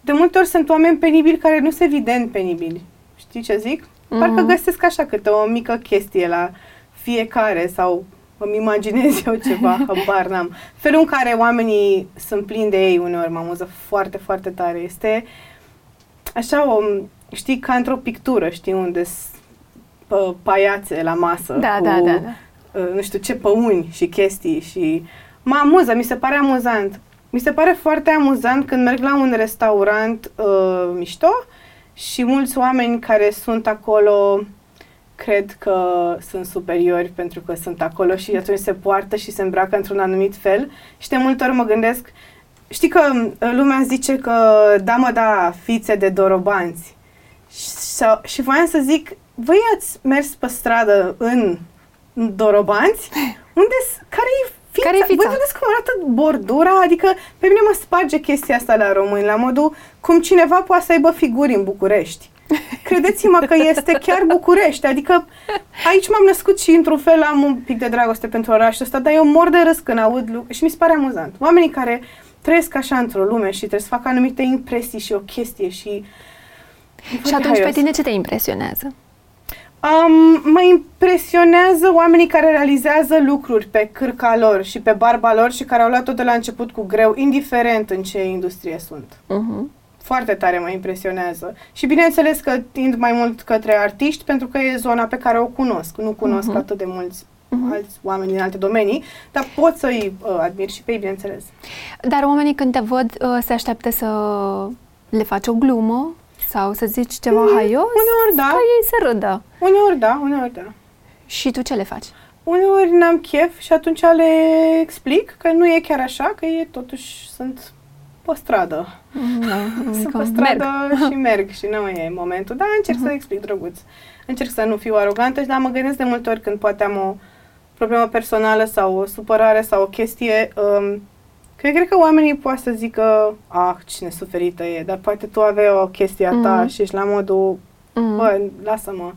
de multe ori sunt oameni penibili care nu sunt evident penibili. Știi ce zic? Parcă Mhm. găsesc așa câte o mică chestie la fiecare sau îmi imaginez eu ceva, habar n-am. Felul în care oamenii sunt plini de ei uneori mă amuză foarte, foarte tare. Este așa o, știi, ca într-o pictură, știi, unde s- paiațe la masă Da, cu, da, da, da. uh, nu știu ce păuni și chestii și mă amuză, mi se pare amuzant. Mi se pare foarte amuzant când merg la un restaurant uh, mișto și mulți oameni care sunt acolo cred că sunt superiori pentru că sunt acolo și atunci se poartă și se îmbracă într-un anumit fel și de multe ori mă gândesc Știi că uh, lumea zice că da mă da fițe de dorobanți și, sau, și voiam să zic voi ați mers pe stradă în dorobanți? Unde, s- care e fița? Care-i fița? Voi vedeți cum arată bordura? Adică pe mine mă sparge chestia asta la români, la modul cum cineva poate să aibă figuri în București. Credeți-mă că este chiar București, adică aici m-am născut și într-un fel am un pic de dragoste pentru orașul ăsta, dar eu mor de râs când aud lucruri și mi se pare amuzant. Oamenii care trăiesc așa într-o lume și trebuie să facă anumite impresii și o chestie și... Și atunci pe tine ce te impresionează? Um, mă impresionează oamenii care realizează lucruri pe cârca lor și pe barba lor și care au luat tot de la început cu greu, indiferent în ce industrie sunt. Uh-huh. Foarte tare mă impresionează. Și bineînțeles că tind mai mult către artiști pentru că e zona pe care o cunosc. Nu cunosc Mhm. atât de mulți Mhm. alți oameni din alte domenii, dar pot să-i uh, admir și pe ei, bineînțeles. Dar oamenii când te văd uh, se așteaptă să le faci o glumă sau să zici ceva Mm, haios? uneori da. Ca ei să râdă. Uneori da, uneori da. Și tu ce le faci? Uneori n-am chef și atunci le explic că nu e chiar așa, că e totuși sunt pe stradă. Da, Sunt adică pe stradă merg. și merg și nu e momentul, dar încerc să explic drăguț. Încerc să nu fiu arogantă, dar mă gândesc de multe ori când poate am o problemă personală sau o supărare sau o chestie, um, că eu cred că oamenii poate să zică, ah, ce nesuferită e, dar poate tu aveai o chestie a ta Mhm. și ești la modul, Mm. bă, lasă-mă.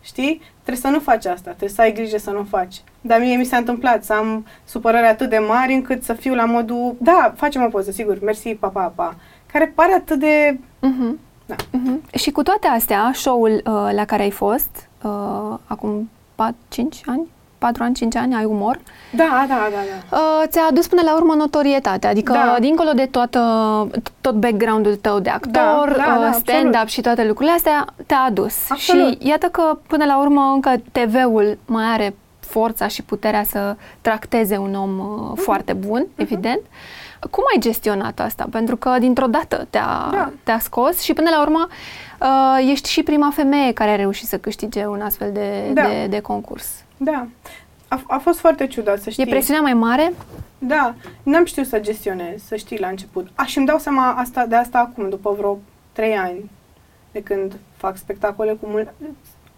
Știi? Trebuie să nu faci asta, trebuie să ai grijă să nu faci. Dar mie mi s-a întâmplat să am supărări atât de mari încât să fiu la modul, da, facem o poză, sigur, mersi, pa, pa, pa. Care pare atât de... Uh-huh. Da. Uh-huh. Și cu toate astea, show-ul uh, la care ai fost, uh, acum 4, 5 ani, 4 ani, 5 ani, ai umor, Da, da, da, da. uh, ți-a adus până la urmă notorietate, adică Da. dincolo de toată, tot background-ul tău de actor, Da, da, uh, da, stand-up absolut. și toate lucrurile astea, te-a adus. Absolut. Și iată că până la urmă încă TV-ul mai are forța și puterea să tracteze un om uh, Mhm. foarte bun, evident. Cum ai gestionat asta? Pentru că dintr-o dată te-a, Da. te-a scos și până la urmă uh, ești și prima femeie care a reușit să câștige un astfel de, Da. de, de concurs. Da. A, a fost foarte ciudat, să știi. E presiunea mai mare? Da, n-am știut să gestionez, să știi, la început. Aș, și îmi dau seama asta, de asta acum, după vreo trei ani, de când fac spectacole cu mult...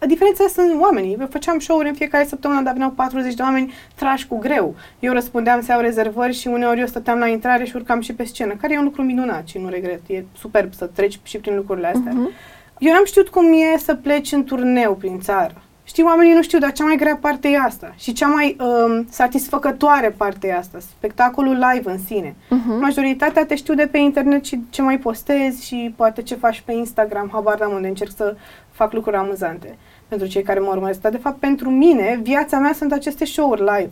Diferența sunt oamenii. Eu făceam show-uri în fiecare săptămână, dar veneau 40 de oameni trași cu greu. Eu răspundeam să iau rezervări și uneori eu stăteam la intrare și urcam și pe scenă, care e un lucru minunat și nu regret. E superb să treci și prin lucrurile astea. Mhm. Eu n-am știut cum e să pleci în turneu prin țară. Știi, oamenii nu știu, dar cea mai grea parte e asta. Și cea mai um, satisfăcătoare parte e asta. Spectacolul live în sine. Mhm. Majoritatea te știu de pe internet și ce mai postezi și poate ce faci pe Instagram, habar n-am unde încerc să fac lucruri amuzante pentru cei care mă urmăresc. Dar, de fapt, pentru mine, viața mea sunt aceste show-uri live.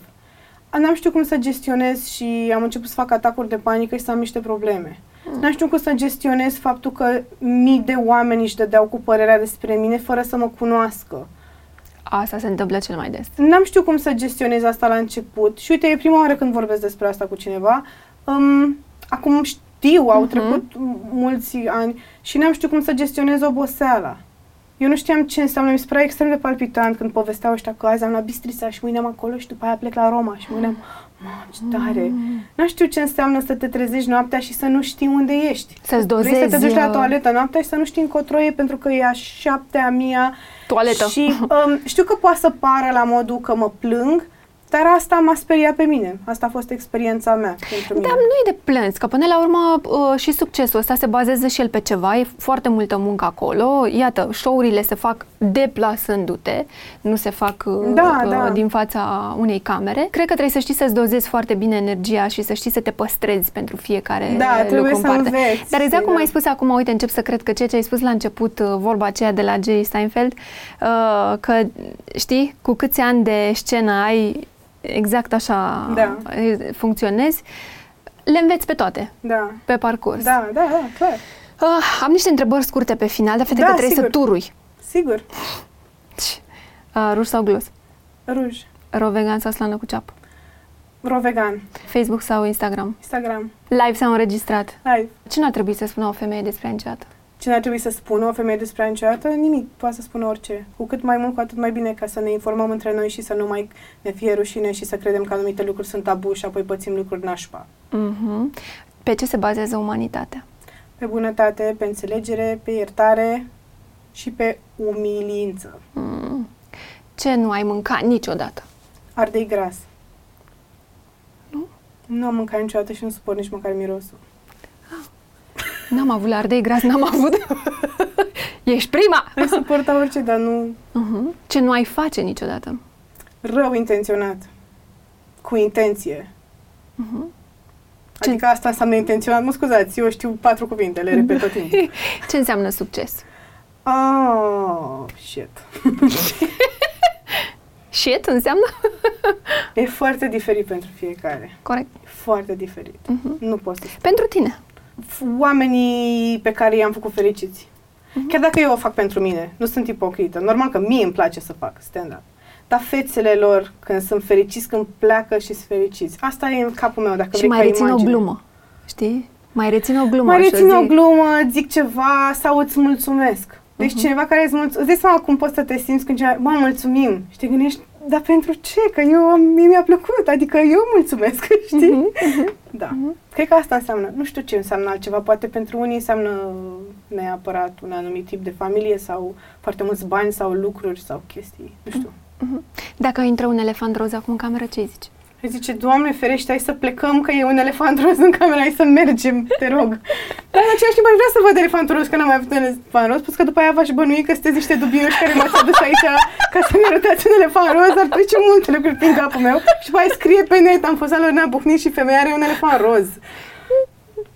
N-am știut cum să gestionez și am început să fac atacuri de panică și să am niște probleme. N-am știut cum să gestionez faptul că mii de oameni își dădeau cu părerea despre mine fără să mă cunoască. Asta se întâmplă cel mai des. N-am știut cum să gestionez asta la început și uite, e prima oară când vorbesc despre asta cu cineva. Um, acum știu, au Mhm. trecut m- mulți ani și n-am știut cum să gestionez oboseala. Eu nu știam ce înseamnă, mi se părea extrem de palpitant când povesteau ăștia că azi am la Bistrița și mâine am acolo și după aia plec la Roma și mâine am... Mamă, ce tare! N-am știut ce înseamnă să te trezești noaptea și să nu știi unde ești. Să-ți Vrei să dozezi, te duci la uh, toaletă noaptea și să nu știi încotro e pentru că e a șaptea, a mia, Toaletă. și um, știu că poate să pară la modul că mă plâng, dar asta m-a speriat pe mine. Asta a fost experiența mea pentru mine. Da, nu e de plâns, că până la urmă uh, și succesul ăsta se bazează și el pe ceva, e foarte multă muncă acolo. Iată, show-urile se fac deplasându-te, nu se fac uh, Da, uh, da. din fața unei camere. Cred că trebuie să știi să-ți dozezi foarte bine energia și să știi să te păstrezi pentru fiecare Da, lucru trebuie în să parte. înveți, Dar exact știi, cum da. ai spus acum, uite, încep să cred că ceea ce ai spus la început, uh, vorba aceea de la Jay Steinfeld, uh, că știi, cu câți ani de scenă ai, exact așa Da. uh, funcționezi, le înveți pe toate, Da. pe parcurs. Da, da, da, clar. Uh, am niște întrebări scurte pe final, dar fete Da, că trebuie sigur. să turui. Sigur. Uh, ruj sau glos? Ruj. Ro vegan sau slană cu ceapă? Rovegan. Facebook sau Instagram? Instagram. Live sau înregistrat? Live. Ce n-ar trebui să spună o femeie despre ea niciodată? Ce n-ar trebui să spună o femeie despre ea niciodată? Nimic. Poate să spună orice. Cu cât mai mult, cu atât mai bine ca să ne informăm între noi și să nu mai ne fie rușine și să credem că anumite lucruri sunt tabu și apoi pățim lucruri nașpa. Mhm. Pe ce se bazează umanitatea? Pe bunătate, pe înțelegere, pe iertare și pe umilință. Mm. Ce nu ai mâncat niciodată? Ardei gras. Nu? Nu am mâncat niciodată și nu suport nici măcar mirosul. N-am avut la ardei gras, n-am avut. Ești prima! Îi suporta orice, dar nu Mhm. Ce nu ai face niciodată? rău intenționat. Cu intenție. Mhm. Ce- Adică asta înseamnă intenționat. Mă scuzați, eu știu patru cuvinte, le repet tot timpul. Ce înseamnă succes? Oh, shit. Shit înseamnă? E foarte diferit pentru fiecare. Corect. E foarte diferit. Mhm. Nu pot să spun. Pentru tine. F- Oamenii pe care i-am făcut fericiți. Chiar dacă eu o fac pentru mine, nu sunt ipocrită. Normal că mie îmi place să fac stand-up. Dar fețele lor, când sunt fericiți, când pleacă și sunt fericiți. Asta e în capul meu, dacă și vrei mai ca rețin imagine. o glumă. Știi? Mai rețin o glumă. Mai și rețin o zic, glumă, zic ceva sau îți mulțumesc. Deci Mhm. cineva care îți mulțumesc, îți dai seama cum poți să te simți când cineva, mă, mulțumim. Și te gândești, dar pentru ce? Că eu, mie mi-a plăcut, adică eu mulțumesc, știi? Mhm, mhm. Da. Cred că asta înseamnă. Nu știu ce înseamnă altceva. Poate pentru unii înseamnă neapărat un anumit tip de familie sau foarte mulți bani sau lucruri sau chestii. Nu știu. Mhm. Dacă intră un elefant roz acum în cameră, ce îi zici? Îi zice, Doamne ferește, hai să plecăm, că e un elefant roz în camera, hai să mergem, te rog. Dar în același timp aș vrea să văd elefantul roz, că n-am mai avut un elefant roz, plus că după aia v-aș bănui că sunteți niște dubioși care m-ați adus aici ca să-mi arătați un elefant roz, ar trece multe lucruri prin capul meu și după aia scrie pe net, am fost la Lorena Buhnit și femeia are un elefant roz.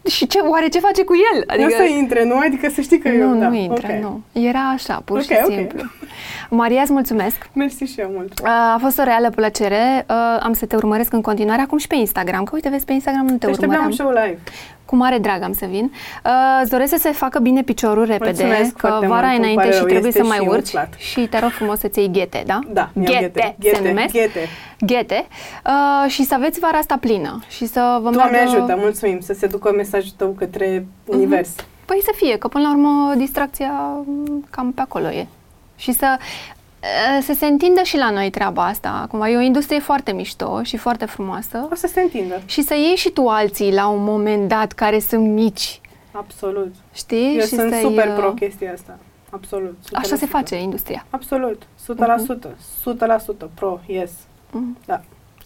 Și ce, oare ce face cu el? Adică... Nu să intre, nu? Adică să știi că nu, eu, nu da. intră, okay. nu. Era așa, pur Ok, și ok. simplu. Maria, îți mulțumesc. Mersi și eu mult. Uh, A fost o reală plăcere. Uh, Am să te urmăresc în continuare, acum și pe Instagram. Că uite, vezi, pe Instagram nu te Te așteptam urmăream. show live. Cu mare drag am să vin. Uh, îți doresc să se facă bine piciorul repede, Mulțumesc că foarte vara mult, e îmi înainte pare și rău, trebuie este să mai și urci. umflat. Și te rog frumos să-ți iei ghete, da? Da, mi-am ghete, ghete, se ghete, numesc. ghete. Ghete. Uh, și să aveți vara asta plină. Și să vă Doamne meargă... ajută, mulțumim, să se ducă mesajul tău către univers. Păi să fie, că până la urmă distracția m, cam pe acolo e. Și să, uh, să se întindă și la noi treaba asta. Cumva e o industrie foarte mișto și foarte frumoasă. O să se întindă, Și să iei și tu alții la un moment dat care sunt mici, absolut. știi? Eu și sunt să-i, super uh, pro chestia asta. Absolut. 100%. Așa se face industria. Absolut. 100%. 100% pro, yes. Mhm. Da.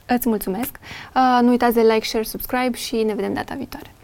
Îți mulțumesc. Uh, nu uitați de like, share, subscribe și ne vedem data viitoare.